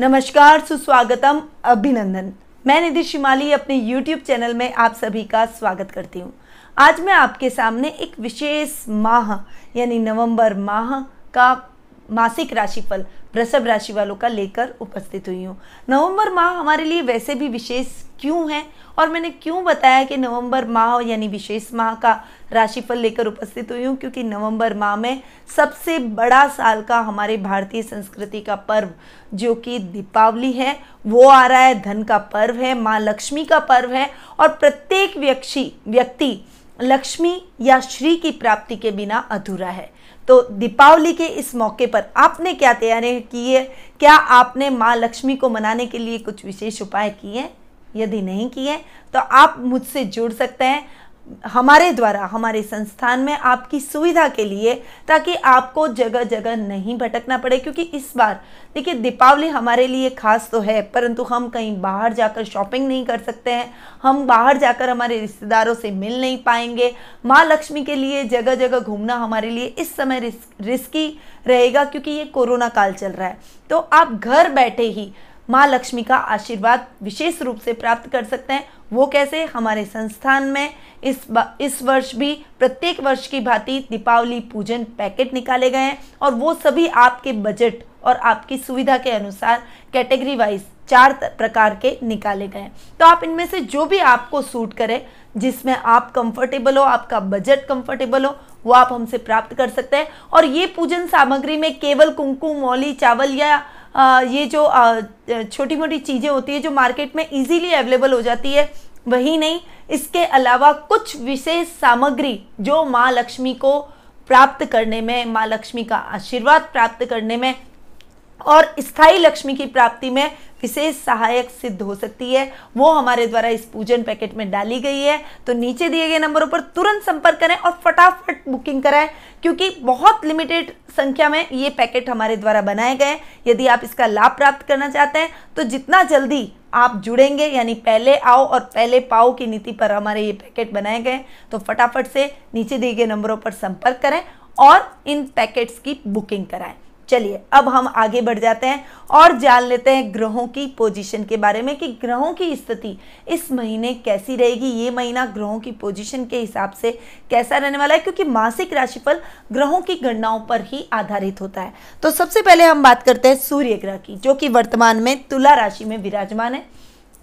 नमस्कार, सुस्वागतम, अभिनंदन। मैं निधि शिमाली अपने यूट्यूब चैनल में आप सभी का स्वागत करती हूँ। आज मैं आपके सामने एक विशेष माह, यानी नवंबर माह का मासिक राशिफल वृषभ राशि वालों का लेकर उपस्थित हुई हूँ। नवंबर माह हमारे लिए वैसे भी विशेष क्यों है? और मैंने क्यों बताया कि नवंबर माह यानी विशेष माह का राशिफल लेकर उपस्थित हुई हूँ? क्योंकि नवंबर माह में सबसे बड़ा साल का हमारे भारतीय संस्कृति का पर्व, जो कि दीपावली है, वो आ रहा है। धन का पर्व है, माँ लक्ष्मी का पर्व है, और प्रत्येक व्यक्ति व्यक्ति लक्ष्मी या श्री की प्राप्ति के बिना अधूरा है। तो दीपावली के इस मौके पर आपने क्या तैयारी की है? क्या आपने माँ लक्ष्मी को मनाने के लिए कुछ विशेष उपाय किए हैं? यदि नहीं किए तो आप मुझसे जुड़ सकते हैं। हमारे द्वारा, हमारे संस्थान में आपकी सुविधा के लिए ताकि आपको जगह जगह नहीं भटकना पड़े, क्योंकि इस बार, देखिए, दीपावली हमारे लिए खास तो है, परंतु हम कहीं बाहर जाकर शॉपिंग नहीं कर सकते हैं, हम बाहर जाकर हमारे रिश्तेदारों से मिल नहीं पाएँगे, माँ लक्ष्मी के लिए जगह जगह घूमना हमारे लिए इस समय रिस्क रिस्की रहेगा, क्योंकि ये कोरोना काल चल रहा है। तो आप घर बैठे ही माँ लक्ष्मी का आशीर्वाद विशेष रूप से प्राप्त कर सकते हैं वो कैसे हमारे संस्थान में इस इस वर्ष भी, प्रत्येक वर्ष की भांति दीपावली पूजन पैकेट निकाले गए हैं और वो सभी आपके बजट और आपकी सुविधा के अनुसार कैटेगरी वाइज चार प्रकार के निकाले गए तो आप इनमें से जो भी आपको सूट करे, जिसमें आप कंफर्टेबल हो, आपका बजट कंफर्टेबल हो वो आप हमसे प्राप्त कर सकते हैं। और ये पूजन सामग्री में केवल कुमकुम मौली चावल या आ, ये जो छोटी मोटी चीज़ें होती है जो मार्केट में इजीली अवेलेबल हो जाती है वही नहीं। इसके अलावा कुछ विशेष सामग्री जो माँ लक्ष्मी को प्राप्त करने में माँ लक्ष्मी का आशीर्वाद प्राप्त करने में और स्थायी लक्ष्मी की प्राप्ति में विशेष सहायक सिद्ध हो सकती है, वो हमारे द्वारा इस पूजन पैकेट में डाली गई है। तो नीचे दिए गए नंबरों पर तुरंत संपर्क करें और फटाफट बुकिंग कराएँ, क्योंकि बहुत लिमिटेड संख्या में ये पैकेट हमारे द्वारा बनाए गए यदि आप इसका लाभ प्राप्त करना चाहते हैं तो जितना जल्दी आप जुड़ेंगे, यानी पहले आओ और पहले पाओ की नीति पर हमारे ये पैकेट बनाए गए तो फटाफट से नीचे दिए गए नंबरों पर संपर्क करें और इन पैकेट्स की बुकिंग कराएँ। चलिए, अब हम आगे बढ़ जाते हैं और जान लेते हैं ग्रहों की पोजीशन के बारे में कि ग्रहों की स्थिति इस महीने कैसी रहेगी, ये महीना ग्रहों की पोजीशन के हिसाब से कैसा रहने वाला है? क्योंकि मासिक राशिफल ग्रहों की गणनाओं पर ही आधारित होता है। तो सबसे पहले हम बात करते हैं सूर्य ग्रह की, जो कि वर्तमान में तुला राशि में विराजमान है,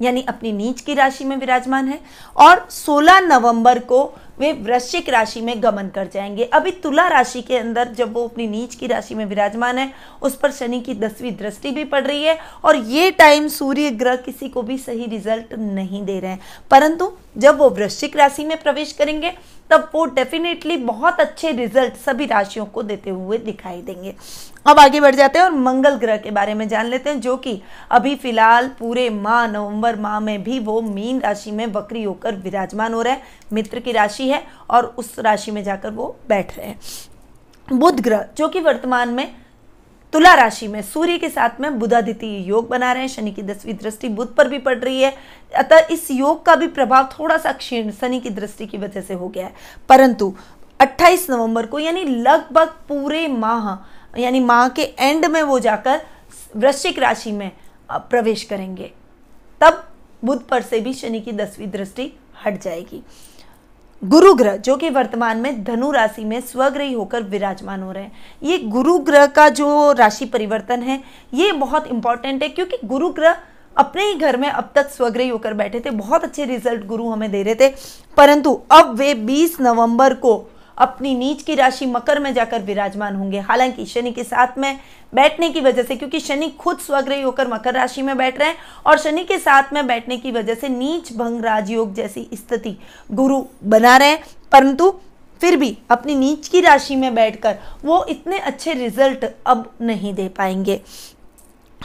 यानी अपनी नीच की राशि में विराजमान है और 16 नवंबर को वे वृश्चिक राशि में गमन कर जाएँगे। अभी तुला राशि के अंदर जब वो अपनी नीच की राशि में विराजमान है, उस पर शनि की दसवीं दृष्टि भी पड़ रही है और ये टाइम सूर्य ग्रह किसी को भी सही रिज़ल्ट नहीं दे रहे हैं। परंतु जब वो वृश्चिक राशि में प्रवेश करेंगे, तब वो डेफिनेटली बहुत अच्छे रिज़ल्ट सभी राशियों को देते हुए दिखाई देंगे। अब आगे बढ़ जाते हैं और मंगल ग्रह के बारे में जान लेते हैं, जो कि अभी फ़िलहाल पूरे माह नवंबर माह में भी वो मीन राशि में वक्री होकर विराजमान हो रहे हैं। मित्र की राशि है और उस राशि में जाकर वो बैठ रहे हैं। बुध ग्रह, जो कि वर्तमान में तुला राशि में, सूर्य के साथ में बुधादित्य योग बना रहे हैं, शनि की दसवीं दृष्टि बुध पर भी पड़ रही है। अतः इस योग का भी प्रभाव थोड़ा सा क्षीण शनि की दृष्टि की वजह से हो गया है। परंतु 28 नवंबर को यानी लगभग पूरे माह, यानी माह के एंड में वो जाकर वृश्चिक राशि में प्रवेश करेंगे। तब बुध पर से भी शनि की दसवीं दृष्टि हट जाएगी। गुरु ग्रह जो कि वर्तमान में धनु राशि में स्वग्रही होकर विराजमान हो रहे हैं। ये गुरु ग्रह का जो राशि परिवर्तन है, ये बहुत इंपॉर्टेंट है, क्योंकि गुरु ग्रह अपने ही घर में अब तक स्वग्रही होकर बैठे थे। बहुत अच्छे रिज़ल्ट गुरु हमें दे रहे थे। परंतु अब वे 20 नवंबर को अपनी नीच की राशि मकर में जाकर विराजमान होंगे। हालाँकि शनि के साथ में बैठने की वजह से, क्योंकि शनि खुद स्वग्रही होकर मकर राशि में बैठ रहे हैं, और शनि के साथ में बैठने की वजह से नीच भंग राजयोग जैसी स्थिति गुरु बना रहे हैं। परंतु फिर भी अपनी नीच की राशि में बैठकर वो इतने अच्छे रिज़ल्ट अब नहीं दे पाएँगे।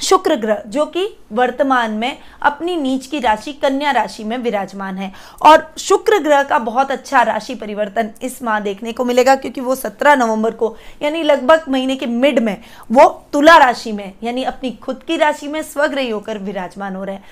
शुक्र ग्रह जो कि वर्तमान में अपनी नीच की राशि, कन्या राशि में विराजमान है। और शुक्र ग्रह का बहुत अच्छा राशि परिवर्तन इस माह देखने को मिलेगा, क्योंकि वो 17 नवंबर को, यानी लगभग महीने के मिड में, वो तुला राशि में, यानी अपनी खुद की राशि में स्वग्रही होकर विराजमान हो रहे हैं।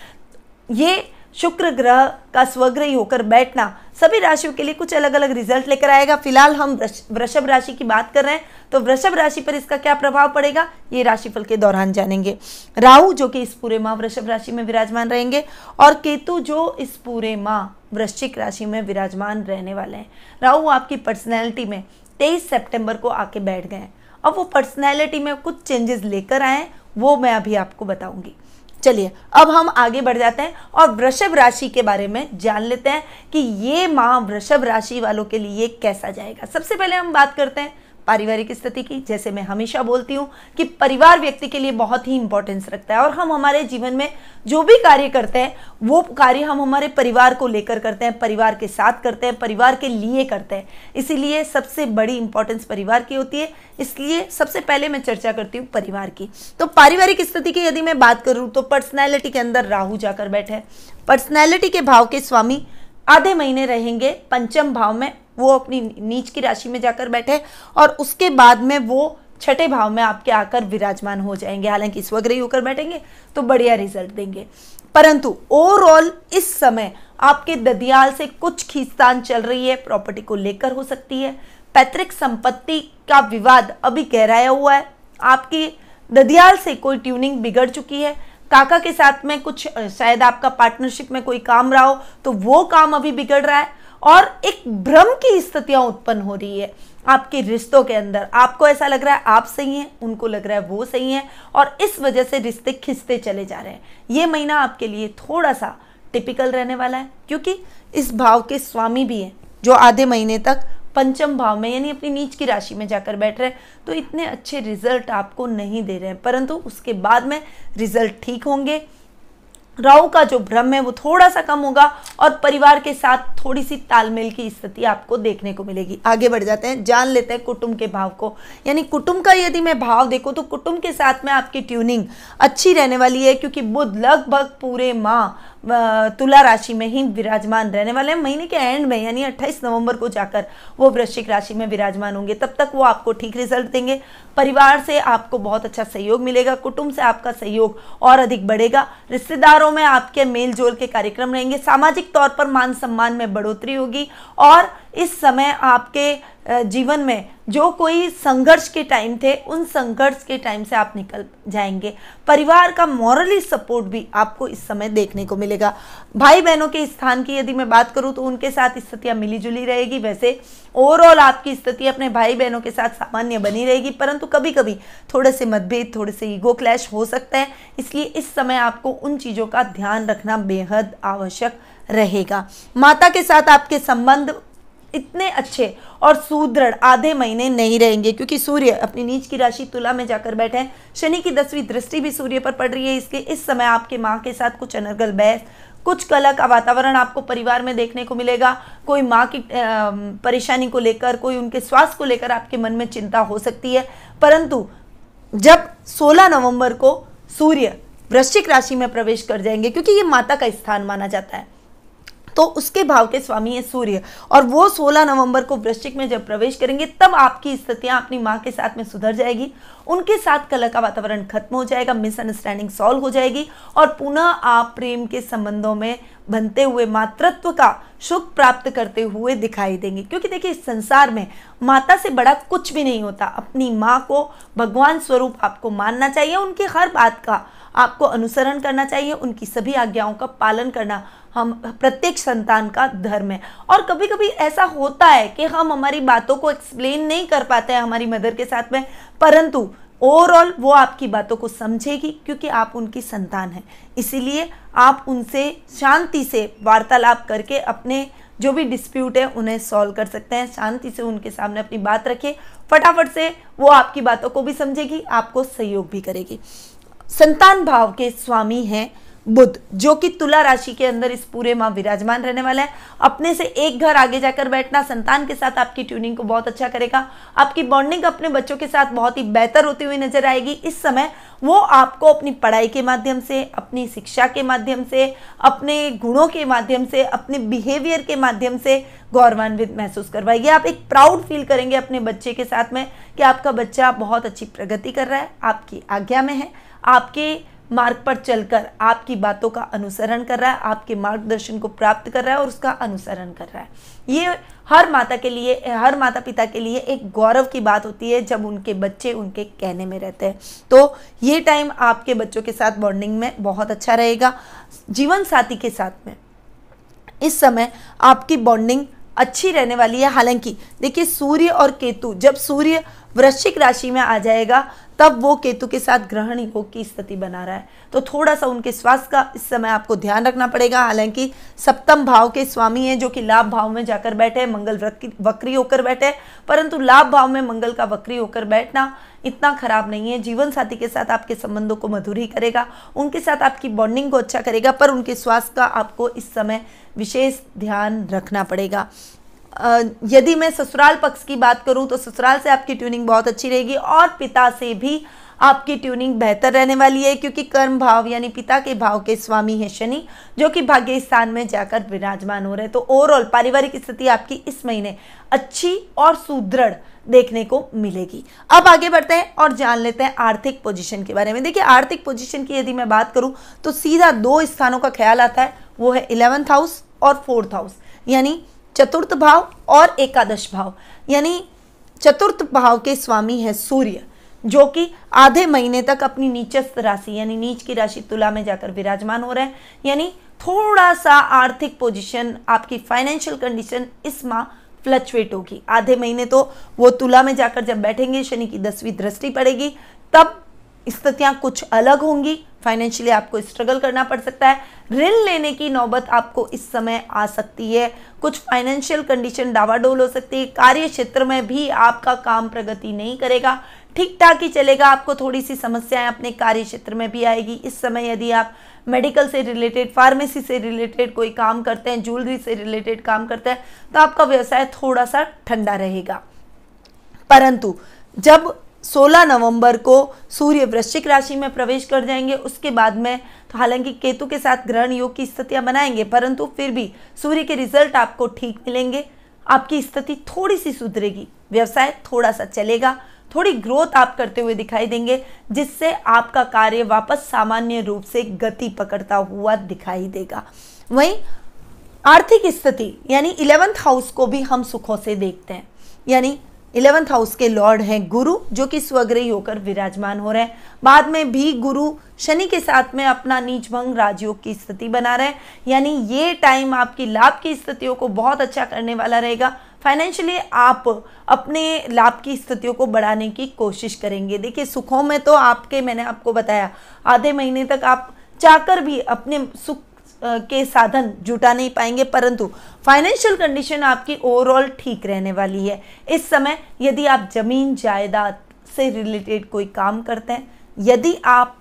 ये शुक्र ग्रह का स्वग्रही होकर बैठना सभी राशियों के लिए कुछ अलग अलग रिज़ल्ट लेकर आएगा। फ़िलहाल हम वृषभ राशि की बात कर रहे हैं। तो वृषभ राशि पर इसका क्या प्रभाव पड़ेगा? ये राशिफल के दौरान जानेंगे। राहु जो कि इस पूरे माह वृषभ राशि में विराजमान रहेंगे और केतु जो इस पूरे माह वृश्चिक राशि में विराजमान रहने वाले हैं। राहु आपकी पर्सनैलिटी में तेईस सेप्टेम्बर को आके बैठ गए अब वो पर्सनैलिटी में कुछ चेंजेस लेकर आए वो मैं अभी आपको बताऊँगी। चलिए, अब हम आगे बढ़ जाते हैं और वृषभ राशि के बारे में जान लेते हैं कि ये माह वृषभ राशि वालों के लिए कैसा जाएगा। सबसे पहले हम बात करते हैं पारिवारिक स्थिति की, जैसे मैं हमेशा बोलती हूँ कि परिवार व्यक्ति के लिए बहुत ही इंपॉर्टेंस रखता है। और हम हमारे जीवन में जो भी कार्य करते हैं, वो कार्य हम हमारे परिवार को लेकर करते हैं, परिवार के साथ करते हैं, परिवार के लिए करते हैं। इसीलिए सबसे बड़ी इंपॉर्टेंस परिवार की होती है। इसलिए सबसे पहले मैं चर्चा करती हूँ परिवार की। तो पारिवारिक स्थिति की यदि मैं बात करूँ तो पर्सनैलिटी के अंदर राहु जाकर बैठे पर्सनैलिटी के भाव के स्वामी आधे महीने रहेंगे, पंचम भाव में वो अपनी नीच की राशि में जाकर बैठे और उसके बाद में वो छठे भाव में आपके आकर विराजमान हो जाएँगे। हालाँकि स्वग्रही होकर बैठेंगे तो बढ़िया रिज़ल्ट देंगे। परंतु ओवरऑल इस समय आपके ददियाल से कुछ खींचतान चल रही है। प्रॉपर्टी को लेकर हो सकती है। पैतृक संपत्ति का विवाद अभी गहराया हुआ है। आपकी ददियाल से कोई ट्यूनिंग बिगड़ चुकी है। काका के साथ में कुछ, शायद आपका पार्टनरशिप में कोई काम रहा हो तो वो काम अभी बिगड़ रहा है। और एक भ्रम की स्थितियाँ उत्पन्न हो रही है आपके रिश्तों के अंदर। आपको ऐसा लग रहा है आप सही हैं, उनको लग रहा है वो सही है और इस वजह से रिश्ते खिंचते चले जा रहे हैं। ये महीना आपके लिए थोड़ा सा टिपिकल रहने वाला है क्योंकि इस भाव के स्वामी भी हैं जो आधे महीने तक पंचम भाव में, यानी अपनी नीच की राशि में जाकर बैठ रहे हैं। तो इतने अच्छे रिज़ल्ट आपको नहीं दे रहे हैं, परंतु उसके बाद में रिज़ल्ट ठीक होंगे। राहु का जो भ्रम है वो थोड़ा सा कम होगा और परिवार के साथ थोड़ी सी तालमेल की स्थिति आपको देखने को मिलेगी। आगे बढ़ जाते हैं, जान लेते हैं कुटुंब के भाव को। यानी कुटुंब का यदि मैं भाव देखो तो कुटुंब के साथ में आपकी ट्यूनिंग अच्छी रहने वाली है क्योंकि बुध लगभग पूरे माह तुला राशि में ही विराजमान रहने वाले हैं। महीने के एंड में, यानी 28 नवंबर को जाकर वो वृश्चिक राशि में विराजमान होंगे। तब तक वो आपको ठीक रिज़ल्ट देंगे। परिवार से आपको बहुत अच्छा सहयोग मिलेगा। कुटुंब से आपका सहयोग और अधिक बढ़ेगा। रिश्तेदारों में आपके मेल जोल के कार्यक्रम रहेंगे। सामाजिक तौर पर मान सम्मान में बढ़ोतरी होगी और इस समय आपके जीवन में जो कोई संघर्ष के टाइम थे, उन संघर्ष के टाइम से आप निकल जाएँगे। परिवार का मॉरली सपोर्ट भी आपको इस समय देखने को मिलेगा। भाई बहनों के स्थान की यदि मैं बात करूँ तो उनके साथ स्थितियाँ मिली जुली रहेगी। वैसे ओवरऑल आपकी स्थिति अपने भाई बहनों के साथ सामान्य बनी रहेगी, परंतु कभी कभी थोड़े से मतभेद, थोड़े से ईगो क्लैश हो सकता है। इसलिए इस समय आपको उन चीज़ों का ध्यान रखना बेहद आवश्यक रहेगा। माता के साथ आपके संबंध इतने अच्छे और सुदृढ़ आधे महीने नहीं रहेंगे, क्योंकि सूर्य अपनी नीच की राशि तुला में जाकर बैठे हैं। शनि की दसवीं दृष्टि भी सूर्य पर पड़ रही है इसके। इस समय आपके माँ के साथ कुछ अनर्गल बहस, कुछ कला का वातावरण आपको परिवार में देखने को मिलेगा। कोई माँ की परेशानी को लेकर, कोई उनके स्वास्थ्य को लेकर आपके मन में चिंता हो सकती है। परंतु जब 16 नवंबर को सूर्य वृश्चिक राशि में प्रवेश कर जाएँगे, क्योंकि ये माता का स्थान माना जाता है तो उसके भाव के स्वामी है सूर्य। और वो 16 नवंबर को वृश्चिक में जब प्रवेश करेंगे, तब आपकी स्थितियाँ अपनी माँ के साथ में सुधर जाएगी। उनके साथ कलह का वातावरण खत्म हो जाएगा मिसअंडरस्टैंडिंग सॉल्व हो जाएगी और पुनः आप प्रेम के संबंधों में बनते हुए मातृत्व का सुख प्राप्त करते हुए दिखाई देंगे। क्योंकि देखिए, इस संसार में माता से बड़ा कुछ भी नहीं होता। अपनी माँ को भगवान स्वरूप आपको मानना चाहिए, उनकी हर बात का आपको अनुसरण करना चाहिए, उनकी सभी आज्ञाओं का पालन करना हम प्रत्येक संतान का धर्म है। और कभी कभी ऐसा होता है कि हम हमारी बातों को एक्सप्लेन नहीं कर पाते हैं हमारी मदर के साथ में, परंतु ओवरऑल वो आपकी बातों को समझेगी क्योंकि आप उनकी संतान हैं। इसीलिए आप उनसे शांति से वार्तालाप करके अपने जो भी डिस्प्यूट है, उन्हें सॉल्व कर सकते हैं। शांति से उनके सामने अपनी बात रखें। फटाफट से वो आपकी बातों को भी समझेगी, आपको सहयोग भी करेगी। संतान भाव के स्वामी हैं। बुध, जो कि तुला राशि के अंदर इस पूरे माह विराजमान रहने वाला है। अपने से एक घर आगे जाकर बैठना संतान के साथ आपकी ट्यूनिंग को बहुत अच्छा करेगा। आपकी बॉन्डिंग अपने बच्चों के साथ बहुत ही बेहतर होती हुई नज़र आएगी। इस समय वो आपको अपनी पढ़ाई के माध्यम से, अपनी शिक्षा के माध्यम से, अपने गुणों के माध्यम से, अपने बिहेवियर के माध्यम से गौरवान्वित महसूस करवाएगी। आप एक प्राउड फील करेंगे अपने बच्चे के साथ में कि आपका बच्चा बहुत अच्छी प्रगति कर रहा है, आपकी आज्ञा में है, आपके मार्ग पर चलकर आपकी बातों का अनुसरण कर रहा है, आपके मार्गदर्शन को प्राप्त कर रहा है और उसका अनुसरण कर रहा है। ये हर माता के लिए, हर माता पिता के लिए एक गौरव की बात होती है जब उनके बच्चे उनके कहने में रहते हैं। तो ये टाइम आपके बच्चों के साथ बॉन्डिंग में बहुत अच्छा रहेगा। जीवन साथी के साथ में, इस समय आपकी बॉन्डिंग अच्छी रहने वाली है। हालाँकि, देखिए, सूर्य और केतु, जब सूर्य वृश्चिक राशि में आ जाएगा, तब वो केतु के साथ ग्रहण योग की स्थिति बना रहा है। तो थोड़ा सा उनके स्वास्थ्य का इस समय आपको ध्यान रखना पड़ेगा। हालाँकि, सप्तम भाव के स्वामी हैं, जो कि लाभ भाव में जाकर बैठे हैं, मंगल वक्री होकर बैठे परंतु लाभ भाव में मंगल का वक्री होकर बैठना इतना खराब नहीं है। जीवन साथी के साथ आपके संबंधों को मधुर ही करेगा। उनके साथ आपकी बॉन्डिंग को अच्छा करेगा, पर उनके स्वास्थ्य का आपको इस समय विशेष ध्यान रखना पड़ेगा। यदि मैं ससुराल पक्ष की बात करूँ तो ससुराल से आपकी ट्यूनिंग बहुत अच्छी रहेगी और पिता से भी आपकी ट्यूनिंग बेहतर रहने वाली है, क्योंकि कर्म भाव यानी पिता के भाव के स्वामी है शनि, जो कि भाग्य स्थान में जाकर विराजमान हो रहे हैं। तो ओवरऑल पारिवारिक स्थिति आपकी इस महीने अच्छी और सुदृढ़ देखने को मिलेगी। अब आगे बढ़ते हैं और जान लेते हैं आर्थिक पोजीशन के बारे में। देखिए, आर्थिक पोजीशन की यदि मैं बात करूँ तो सीधा दो स्थानों का ख्याल आता है, वो है इलेवंथ हाउस और फोर्थ हाउस, यानी चतुर्थ भाव और एकादश भाव। यानी चतुर्थ भाव के स्वामी है सूर्य, जो कि आधे महीने तक अपनी नीचस्थ राशि, यानी नीच की राशि तुला में जाकर विराजमान हो रहे हैं। यानी थोड़ा सा आर्थिक पोजीशन आपकी फाइनेंशियल कंडीशन इस माह फ्लक्चुएट होगी। आधे महीने तो वो तुला में जाकर जब बैठेंगे, शनि की दसवीं दृष्टि पड़ेगी, तब स्थितियाँ कुछ अलग होंगी। फाइनेंशियली आपको स्ट्रगल करना पड़ सकता है। ऋण लेने की नौबत आपको इस समय आ सकती है। कुछ फाइनेंशियल कंडीशन डावाडोल हो सकती है। कार्य क्षेत्र में भी आपका काम प्रगति नहीं करेगा। ठीक ठाक ही चलेगा। आपको थोड़ी सी समस्याएँ अपने कार्य क्षेत्र में भी आएगी। इस समय यदि आप मेडिकल से रिलेटेड फार्मेसी से रिलेटेड कोई काम करते हैं ज्वेलरी से रिलेटेड काम करते हैं तो आपका व्यवसाय थोड़ा सा ठंडा रहेगा। परंतु जब 16 नवंबर को सूर्य वृश्चिक राशि में प्रवेश कर जाएँगे। उसके बाद में तो हालाँकि केतु के साथ ग्रहण योग की स्थितियाँ बनाएँगे, परंतु फिर भी सूर्य के रिज़ल्ट आपको ठीक मिलेंगे। आपकी स्थिति थोड़ी सी सुधरेगी, व्यवसाय थोड़ा सा चलेगा, थोड़ी ग्रोथ आप करते हुए दिखाई देंगे, जिससे आपका कार्य वापस सामान्य रूप से गति पकड़ता हुआ दिखाई देगा। वहीं आर्थिक स्थिति, यानी इलेवेंथ हाउस को भी हम सुखों से देखते हैं। यानी इलेवंथ हाउस के लॉर्ड हैं गुरु, जो कि स्वग्रही होकर विराजमान हो रहे हैं। बाद में भी गुरु शनि के साथ में अपना नीच भंग राजयोग की स्थिति बना रहे हैं। यानी ये टाइम आपकी लाभ की स्थितियों को बहुत अच्छा करने वाला रहेगा। फाइनेंशियली आप अपने लाभ की स्थितियों को बढ़ाने की कोशिश करेंगे। देखिए, सुखों में तो आपके, मैंने आपको बताया, आधे महीने तक आप चाहकर भी अपने सुख के साधन जुटा नहीं पाएँगे, परंतु फाइनेंशियल कंडीशन आपकी ओवरऑल ठीक रहने वाली है। इस समय यदि आप ज़मीन जायदाद से रिलेटेड कोई काम करते हैं, यदि आप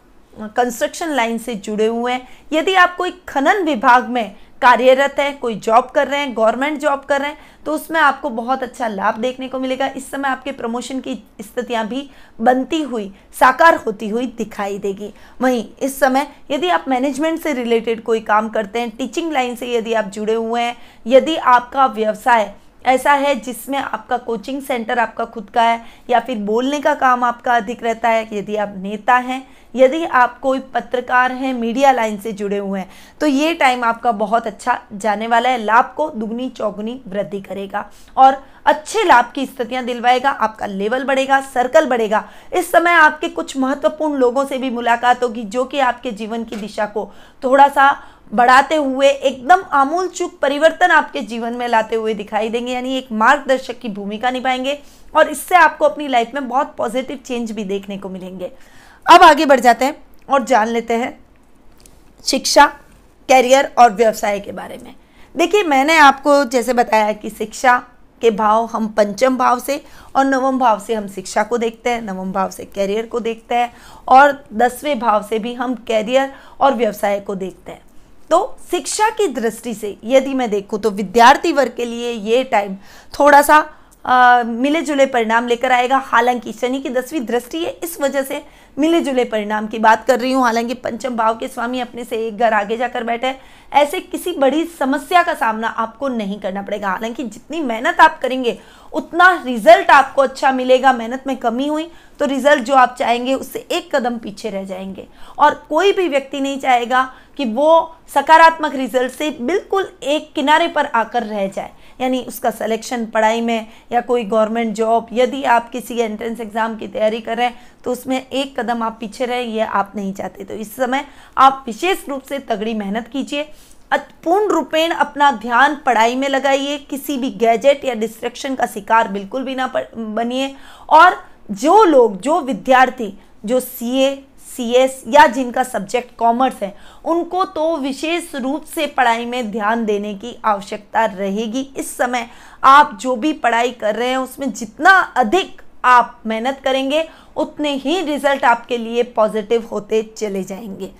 कंस्ट्रक्शन लाइन से जुड़े हुए हैं, यदि आप कोई खनन विभाग में कार्यरत है, कोई जॉब कर रहे हैं गवर्नमेंट जॉब कर रहे हैं तो उसमें आपको बहुत अच्छा लाभ देखने को मिलेगा। इस समय आपके प्रमोशन की स्थितियाँ भी बनती हुई, साकार होती हुई दिखाई देगी। वहीं इस समय यदि आप मैनेजमेंट से रिलेटेड कोई काम करते हैं टीचिंग लाइन से यदि आप जुड़े हुए हैं, यदि आपका व्यवसाय ऐसा है जिसमें आपका कोचिंग सेंटर आपका खुद का है, या फिर बोलने का काम आपका अधिक रहता है, यदि आप नेता हैं यदि आप कोई पत्रकार हैं, मीडिया लाइन से जुड़े हुए हैं तो ये टाइम आपका बहुत अच्छा जाने वाला है। लाभ को दुगनी चौगुनी वृद्धि करेगा और अच्छे लाभ की स्थितियाँ दिलवाएगा, आपका लेवल बढ़ेगा, सर्कल बढ़ेगा। इस समय आपके कुछ महत्वपूर्ण लोगों से भी मुलाकात होगी, जो कि आपके जीवन की दिशा को थोड़ा सा बढ़ाते हुए, एकदम आमूल चूक परिवर्तन आपके जीवन में लाते हुए दिखाई देंगे, यानी एक मार्गदर्शक की भूमिका निभाएँगे और इससे आपको अपनी लाइफ में बहुत पॉजिटिव चेंज भी देखने को मिलेंगे। अब आगे बढ़ जाते हैं और जान लेते हैं शिक्षा कैरियर और व्यवसाय के बारे में। देखिए, मैंने आपको जैसे बताया कि शिक्षा के भाव हम पंचम भाव से और नवम भाव से हम शिक्षा को देखते हैं, नवम भाव से कैरियर को देखते हैं और दसवें भाव से भी हम कैरियर और व्यवसाय को देखते हैं। तो शिक्षा की दृष्टि से यदि मैं देखूँ तो विद्यार्थी वर्ग के लिए ये टाइम थोड़ा सा मिले जुले परिणाम लेकर आएगा। हालाँकि शनि की दसवीं दृष्टि है, इस वजह से मिले जुले परिणाम की बात कर रही हूँ। हालाँकि पंचम भाव के स्वामी अपने से एक घर आगे जाकर बैठे ऐसे किसी बड़ी समस्या का सामना आपको नहीं करना पड़ेगा। हालाँकि जितनी मेहनत आप करेंगे, उतना रिज़ल्ट आपको अच्छा मिलेगा। मेहनत में कमी हुई तो रिज़ल्ट जो आप चाहेंगे, उससे एक कदम पीछे रह जाएँगे। और कोई भी व्यक्ति नहीं चाहेगा कि वो सकारात्मक रिज़ल्ट से बिल्कुल एक किनारे पर आकर रह जाए। यानी उसका सिलेक्शन पढ़ाई में या कोई गवर्नमेंट जॉब यदि आप किसी एंट्रेंस एग्ज़ाम की तैयारी कर रहे हैं तो उसमें एक कदम आप पीछे रहे, ये आप नहीं चाहते। तो इस समय आप विशेष रूप से तगड़ी मेहनत कीजिए। पूर्ण रूपेण अपना ध्यान पढ़ाई में लगाइए। किसी भी गैजेट या डिस्ट्रक्शन का शिकार बिल्कुल भी ना बनिए। और जो लोग, जो विद्यार्थी, जो सीए सीएस या जिनका सब्जेक्ट कॉमर्स है, उनको तो विशेष रूप से पढ़ाई में ध्यान देने की आवश्यकता रहेगी। इस समय आप जो भी पढ़ाई कर रहे हैं, उसमें जितना अधिक आप मेहनत करेंगे, उतने ही रिज़ल्ट आपके लिए पॉजिटिव होते चले जाएँगे।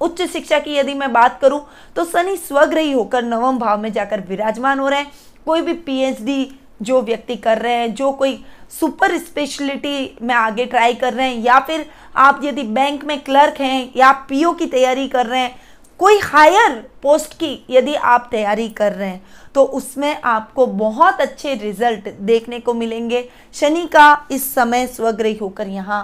उच्च शिक्षा की यदि मैं बात करूँ तो शनि स्वग्रही होकर नवम भाव में जाकर विराजमान हो रहे हैं। कोई भी पीएचडी जो व्यक्ति कर रहे हैं, जो कोई सुपर स्पेशलिटी में आगे ट्राई कर रहे हैं, या फिर आप यदि बैंक में क्लर्क हैं या पीओ की तैयारी कर रहे हैं, कोई हायर पोस्ट की यदि आप तैयारी कर रहे हैं तो उसमें आपको बहुत अच्छे रिज़ल्ट देखने को मिलेंगे। शनि का इस समय स्वग्रही होकर यहाँ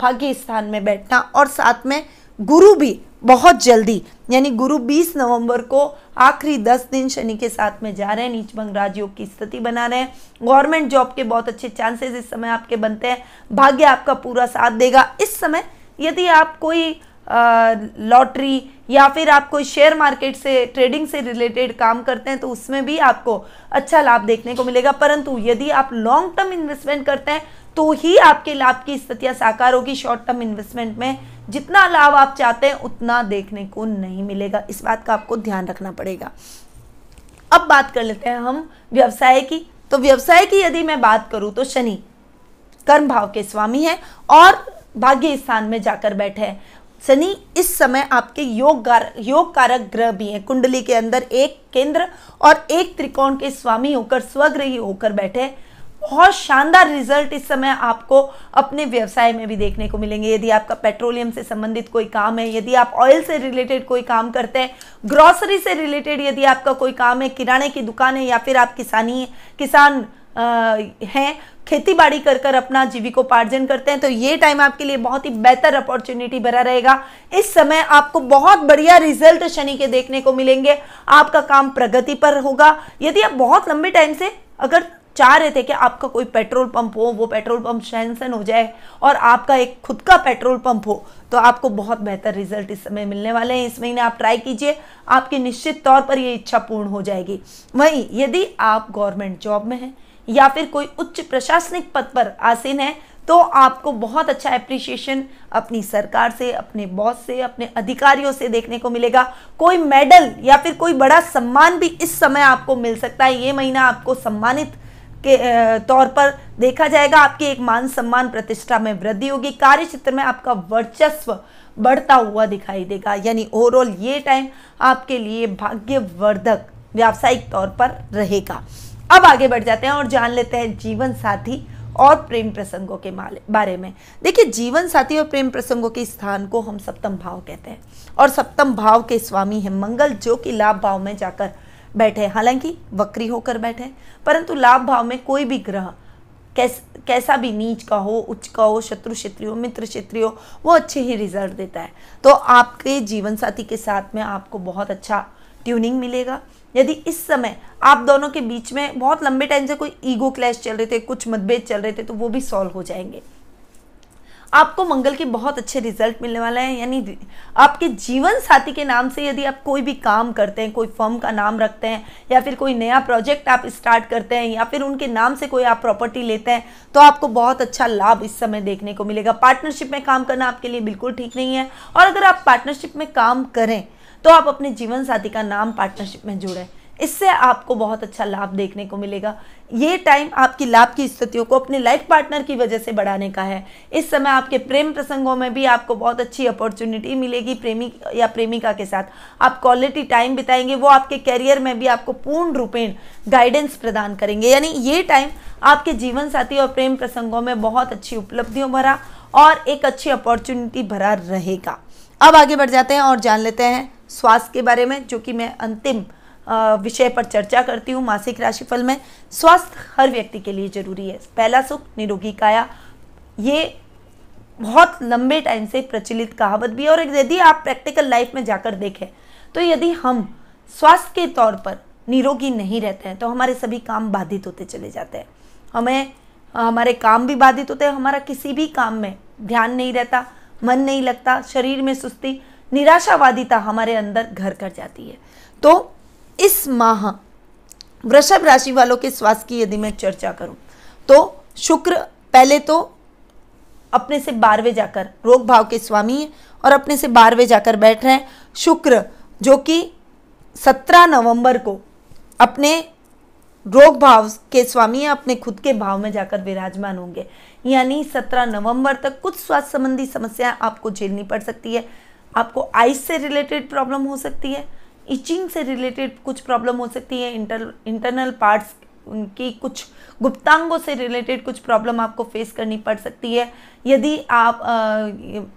भाग्य स्थान में बैठना और साथ में गुरु भी बहुत जल्दी यानी गुरु 20 नवंबर को आखिरी 10 दिन शनि के साथ में जा रहे हैं, नीच नीचभंग राजयोग की स्थिति बना रहे हैं। गवर्नमेंट जॉब के बहुत अच्छे चांसेस इस समय आपके बनते हैं, भाग्य आपका पूरा साथ देगा। इस समय यदि आप कोई लॉटरी या फिर आप कोई शेयर मार्केट से, ट्रेडिंग से रिलेटेड काम करते हैं तो उसमें भी आपको अच्छा लाभ देखने को मिलेगा। परंतु यदि आप लॉन्ग टर्म इन्वेस्टमेंट करते हैं तो ही आपके लाभ की स्थितियाँ साकार होगी। शॉर्ट टर्म इन्वेस्टमेंट में जितना लाभ आप चाहते हैं, उतना देखने को नहीं मिलेगा। इस बात का आपको ध्यान रखना पड़ेगा। अब बात कर लेते हैं हम व्यवसाय की। तो व्यवसाय की यदि मैं बात करूँ तो शनि कर्म भाव के स्वामी है और भाग्य स्थान में जाकर बैठे हैं। शनि, इस समय आपके योग योग कारक ग्रह भी हैं। कुंडली के अंदर एक केंद्र और एक त्रिकोण के स्वामी होकर, स्वग्रही होकर बैठे बहुत शानदार रिज़ल्ट इस समय आपको अपने व्यवसाय में भी देखने को मिलेंगे। यदि आपका पेट्रोलियम से संबंधित कोई काम है, यदि आप ऑयल से रिलेटेड कोई काम करते हैं, ग्रॉसरी से रिलेटेड यदि आपका कोई काम है, किराने की दुकान है या फिर आप किसानी, किसान हैं खेती बाड़ी कर कर अपना जीविकोपार्जन करते हैं तो ये टाइम आपके लिए बहुत ही बेहतर अपॉर्चुनिटी भरा रहेगा। इस समय आपको बहुत बढ़िया रिज़ल्ट शनि के देखने को मिलेंगे। आपका काम प्रगति पर होगा। यदि आप बहुत लंबे टाइम से अगर चाह रहे थे कि आपका कोई पेट्रोल पंप हो, वो पेट्रोल पंप सैंसन हो जाए और आपका एक खुद का पेट्रोल पंप हो तो आपको बहुत बेहतर रिज़ल्ट इस समय मिलने वाले हैं। इस महीने आप ट्राई कीजिए, आपकी निश्चित तौर पर ये इच्छा पूर्ण हो जाएगी। वहीं यदि आप गवर्नमेंट जॉब में हैं या फिर कोई उच्च प्रशासनिक पद पर आसीन है तो आपको बहुत अच्छा अप्रिसिएशन अपनी सरकार से, अपने बॉस से, अपने अधिकारियों से देखने को मिलेगा। कोई मेडल या फिर कोई बड़ा सम्मान भी इस समय आपको मिल सकता है। ये महीना आपको सम्मानित के तौर पर देखा जाएगा। आपके एक मान सम्मान प्रतिष्ठा में वृद्धि होगी। कार्य क्षेत्र में आपका वर्चस्व बढ़ता हुआ दिखाई देगा। यानी ओवरऑल ये टाइम आपके लिए भाग्यवर्धक, व्यावसायिक तौर पर रहेगा। अब आगे बढ़ जाते हैं और जान लेते हैं जीवन साथी और प्रेम प्रसंगों के बारे में। देखिए, जीवन साथी और प्रेम प्रसंगों के स्थान को हम सप्तम भाव कहते हैं और सप्तम भाव के स्वामी है मंगल, जो कि लाभ भाव में जाकर बैठे हालाँकि वक्री होकर बैठे परंतु लाभ भाव में कोई भी ग्रह, कैस कैसा भी नीच का हो, उच्च का हो, शत्रु क्षेत्रीय, मित्र क्षेत्रीय, वो अच्छे ही रिज़ल्ट देता है। तो आपके जीवन साथी के साथ में आपको बहुत अच्छा ट्यूनिंग मिलेगा। यदि इस समय आप दोनों के बीच में बहुत लंबे टाइम से कोई ईगो क्लैश चल रहे थे, कुछ मतभेद चल रहे थे तो वो भी सॉल्व हो जाएँगे। आपको मंगल के बहुत अच्छे रिज़ल्ट मिलने वाले हैं, यानी आपके जीवन साथी के नाम से यदि आप कोई भी काम करते हैं, कोई फर्म का नाम रखते हैं, या फिर कोई नया प्रोजेक्ट आप स्टार्ट करते हैं, या फिर उनके नाम से कोई आप प्रॉपर्टी लेते हैं तो आपको बहुत अच्छा लाभ इस समय देखने को मिलेगा। पार्टनरशिप में काम करना आपके लिए बिल्कुल ठीक नहीं है, और अगर आप पार्टनरशिप में काम करें तो आप अपने जीवन साथी का नाम पार्टनरशिप में जोड़ें। इससे आपको बहुत अच्छा लाभ देखने को मिलेगा। ये टाइम आपकी लाभ की स्थितियों को अपने लाइफ पार्टनर की वजह से बढ़ाने का है। इस समय आपके प्रेम प्रसंगों में भी आपको बहुत अच्छी अपॉर्चुनिटी मिलेगी प्रेमी या प्रेमिका के साथ। आप क्वालिटी टाइम बिताएँगे, वो आपके करियर में भी आपको पूर्ण रूपेण गाइडेंस प्रदान करेंगे। यानी ये टाइम आपके जीवन साथी और प्रेम प्रसंगों में बहुत अच्छी उपलब्धियों भरा और एक अच्छी अपॉर्चुनिटी भरा रहेगा। अब आगे बढ़ जाते हैं और जान लेते हैं स्वास्थ्य के बारे में, जो कि मैं अंतिम विषय पर चर्चा करती हूँ मासिक राशिफल में। स्वास्थ्य हर व्यक्ति के लिए ज़रूरी है। पहला सुख, निरोगी काया। ये बहुत लंबे टाइम से प्रचलित कहावत भी है और यदि आप प्रैक्टिकल लाइफ में जाकर देखें तो यदि हम स्वास्थ्य के तौर पर निरोगी नहीं रहते हैं तो हमारे सभी काम बाधित होते चले जाते हैं। हमें, हमारे काम भी बाधित होते हैं, हमारा किसी भी काम में ध्यान नहीं रहता मन नहीं लगता, शरीर में सुस्ती निराशावादिता हमारे अंदर घर कर जाती है। तो इस माह वृषभ राशि वालों के स्वास्थ्य की यदि मैं चर्चा करूँ तो शुक्र पहले तो अपने से बारहवें जाकर रोग भाव के स्वामी है और अपने से बारहवें जाकर बैठ रहे हैं। शुक्र जो कि सत्रह नवंबर को अपने रोग भाव के स्वामी अपने खुद के भाव में जाकर विराजमान होंगे। यानी सत्रह नवंबर तक कुछ स्वास्थ्य संबंधी समस्याएँ आपको झेलनी पड़ सकती है। आपको आइस से रिलेटेड प्रॉब्लम हो सकती है इचिंग से रिलेटेड कुछ प्रॉब्लम हो सकती है इंटर इंटरनल पार्ट्स की कुछ गुप्तांगों से रिलेटेड कुछ प्रॉब्लम आपको फेस करनी पड़ सकती है। यदि आप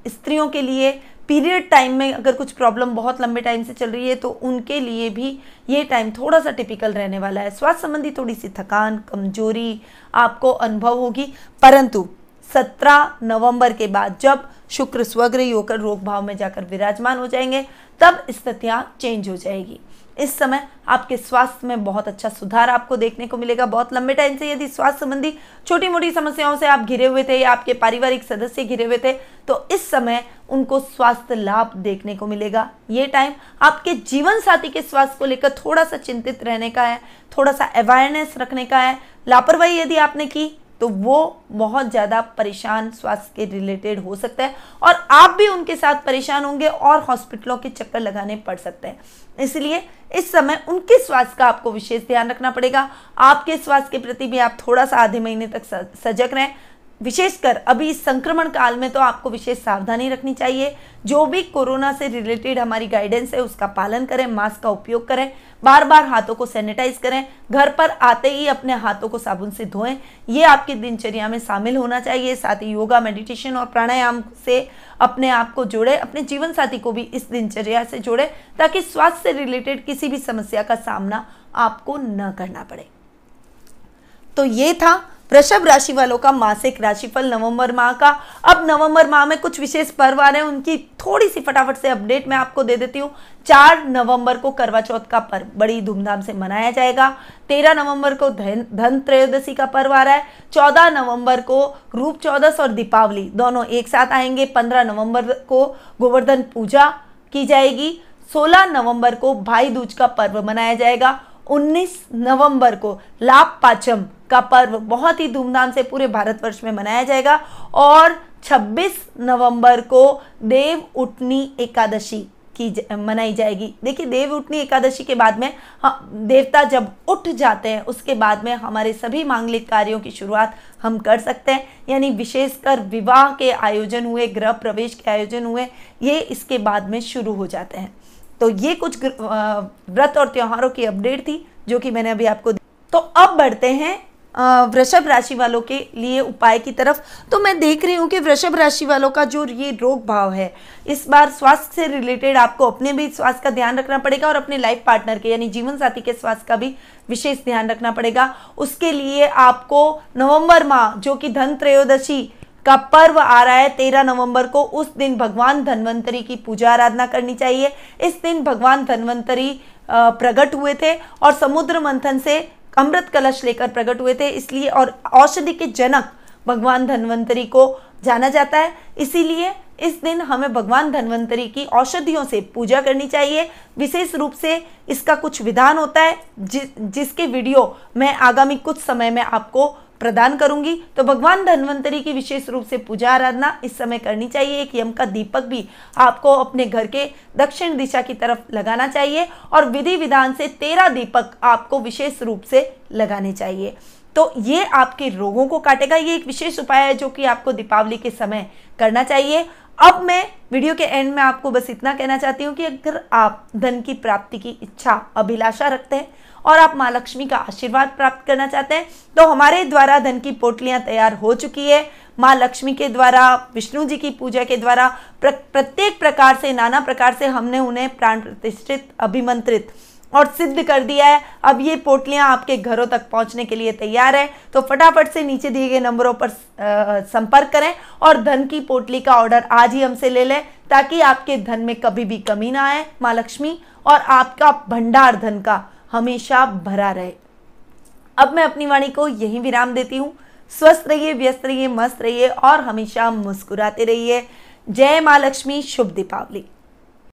स्त्रियों के लिए पीरियड टाइम में अगर कुछ प्रॉब्लम बहुत लंबे टाइम से चल रही है तो उनके लिए भी ये टाइम थोड़ा सा टिपिकल रहने वाला है। स्वास्थ्य संबंधी थोड़ी सी थकान, कमज़ोरी आपको अनुभव होगी, परंतु 17 नवंबर के बाद जब शुक्र स्वग्रही होकर रोग भाव में जाकर विराजमान हो जाएँगे, तब स्थितियाँ चेंज हो जाएगी। इस समय आपके स्वास्थ्य में बहुत अच्छा सुधार आपको देखने को मिलेगा। बहुत लंबे टाइम से यदि स्वास्थ्य संबंधी छोटी मोटी समस्याओं से आप घिरे हुए थे या आपके पारिवारिक सदस्य घिरे हुए थे तो इस समय उनको स्वास्थ्य लाभ देखने को मिलेगा। ये टाइम आपके जीवन साथी के स्वास्थ्य को लेकर थोड़ा सा चिंतित रहने का है, थोड़ा सा अवेयरनेस रखने का है। लापरवाही यदि आपने की तो वो बहुत ज़्यादा परेशान स्वास्थ्य के रिलेटेड हो सकता है और आप भी उनके साथ परेशान होंगे और हॉस्पिटलों के चक्कर लगाने पड़ सकते हैं। इसलिए इस समय उनके स्वास्थ्य का आपको विशेष ध्यान रखना पड़ेगा। आपके स्वास्थ्य के प्रति भी आप थोड़ा सा आधे महीने तक सजग रहें। विशेषकर अभी इस संक्रमण काल में तो आपको विशेष सावधानी रखनी चाहिए। जो भी कोरोना से रिलेटेड हमारी गाइडेंस है, उसका पालन करें मास्क का उपयोग करें बार बार हाथों को सैनिटाइज करें, घर पर आते ही अपने हाथों को साबुन से धोएँ। ये आपकी दिनचर्या में शामिल होना चाहिए, साथ ही योगा मेडिटेशन और प्राणायाम से अपने आप को जोड़े, अपने जीवन साथी को भी इस दिनचर्या से जोड़े, ताकि स्वास्थ्य से रिलेटेड किसी भी समस्या का सामना आपको न करना पड़े। तो ये था वृषभ राशि वालों का मासिक राशिफल नवंबर माह का। अब नवंबर माह में कुछ विशेष पर्व आ रहे हैं, उनकी थोड़ी सी फटाफट से अपडेट मैं आपको दे देती हूँ। चार नवंबर को करवा चौथ का पर्व बड़ी धूमधाम से मनाया जाएगा। तेरह नवंबर को धन त्रयोदशी का पर्व आ रहा है। चौदह नवंबर को रूप चौदस और दीपावली दोनों एक साथ आएँगे। पंद्रह नवंबर को गोवर्धन पूजा की जाएगी। सोलह नवंबर को भाई दूज का पर्व मनाया जाएगा। 19 नवंबर को लाभ पाचम का पर्व बहुत ही धूमधाम से पूरे भारतवर्ष में मनाया जाएगा और 26 नवंबर को देव उठनी एकादशी की मनाई जाएगी। देखिए, देव उठनी एकादशी के बाद में हाँ देवता जब उठ जाते हैं, उसके बाद में हमारे सभी मांगलिक कार्यों की शुरुआत हम कर सकते हैं। यानी विशेषकर विवाह के आयोजन हुए, गृह प्रवेश के आयोजन हुए, ये इसके बाद में शुरू हो जाते हैं। तो ये कुछ व्रत और त्योहारों की अपडेट थी, जो कि मैंने अभी आपको तो अब बढ़ते हैं वृषभ राशि वालों के लिए उपाय की तरफ़। तो मैं देख रही हूँ कि वृषभ राशि वालों का जो ये रोग भाव है, इस बार स्वास्थ्य से रिलेटेड आपको अपने भी स्वास्थ्य का ध्यान रखना पड़ेगा और अपने लाइफ पार्टनर के, यानी जीवन साथी के स्वास्थ्य का भी विशेष ध्यान रखना पड़ेगा। उसके लिए आपको नवंबर माह, जो कि धन त्रयोदशी का पर्व आ रहा है, तेरह नवंबर को, उस दिन भगवान धन्वंतरी की पूजा आराधना करनी चाहिए। इस दिन भगवान धन्वंतरी प्रकट हुए थे और समुद्र मंथन से अमृत कलश लेकर प्रकट हुए थे इसलिए और औषधि के जनक भगवान धन्वंतरी को जाना जाता है। इसीलिए इस दिन हमें भगवान धन्वंतरी की औषधियों से पूजा करनी चाहिए। विशेष रूप से इसका कुछ विधान होता है जि, जिसके वीडियो मैं आगामी कुछ समय में आपको प्रदान करूँगी। तो भगवान धन्वंतरी की विशेष रूप से पूजा आराधना इस समय करनी चाहिए। एक यम का दीपक भी आपको अपने घर के दक्षिण दिशा की तरफ़ लगाना चाहिए और विधि विधान से तेरह दीपक आपको विशेष रूप से लगाने चाहिए। तो ये आपके रोगों को काटेगा। ये एक विशेष उपाय है जो कि आपको दीपावली के समय करना चाहिए। अब मैं वीडियो के एंड में आपको बस इतना कहना चाहती हूँ कि अगर आप धन की प्राप्ति की इच्छा अभिलाषा रखते हैं और आप माँ लक्ष्मी का आशीर्वाद प्राप्त करना चाहते हैं तो हमारे द्वारा धन की पोटलियाँ तैयार हो चुकी है। माँ लक्ष्मी के द्वारा विष्णु जी की पूजा के द्वारा प्र, प्रत्येक प्रकार से नाना प्रकार से हमने उन्हें प्राण प्रतिष्ठित अभिमंत्रित और सिद्ध कर दिया है। अब ये पोटलियाँ आपके घरों तक पहुँचने के लिए तैयार है। तो फटाफट से नीचे दिए गए नंबरों पर संपर्क करें और धन की पोटली का ऑर्डर आज ही हमसे ले लें ताकि आपके धन में कभी भी कमी ना आए, माँ लक्ष्मी, और आपका भंडार धन का हमेशा भरा रहे। अब मैं अपनी वाणी को यही विराम देती हूँ। स्वस्थ रहिए, व्यस्त रहिए, मस्त रहिए और हमेशा मुस्कुराते रहिए। जय माँ लक्ष्मी, शुभ दीपावली।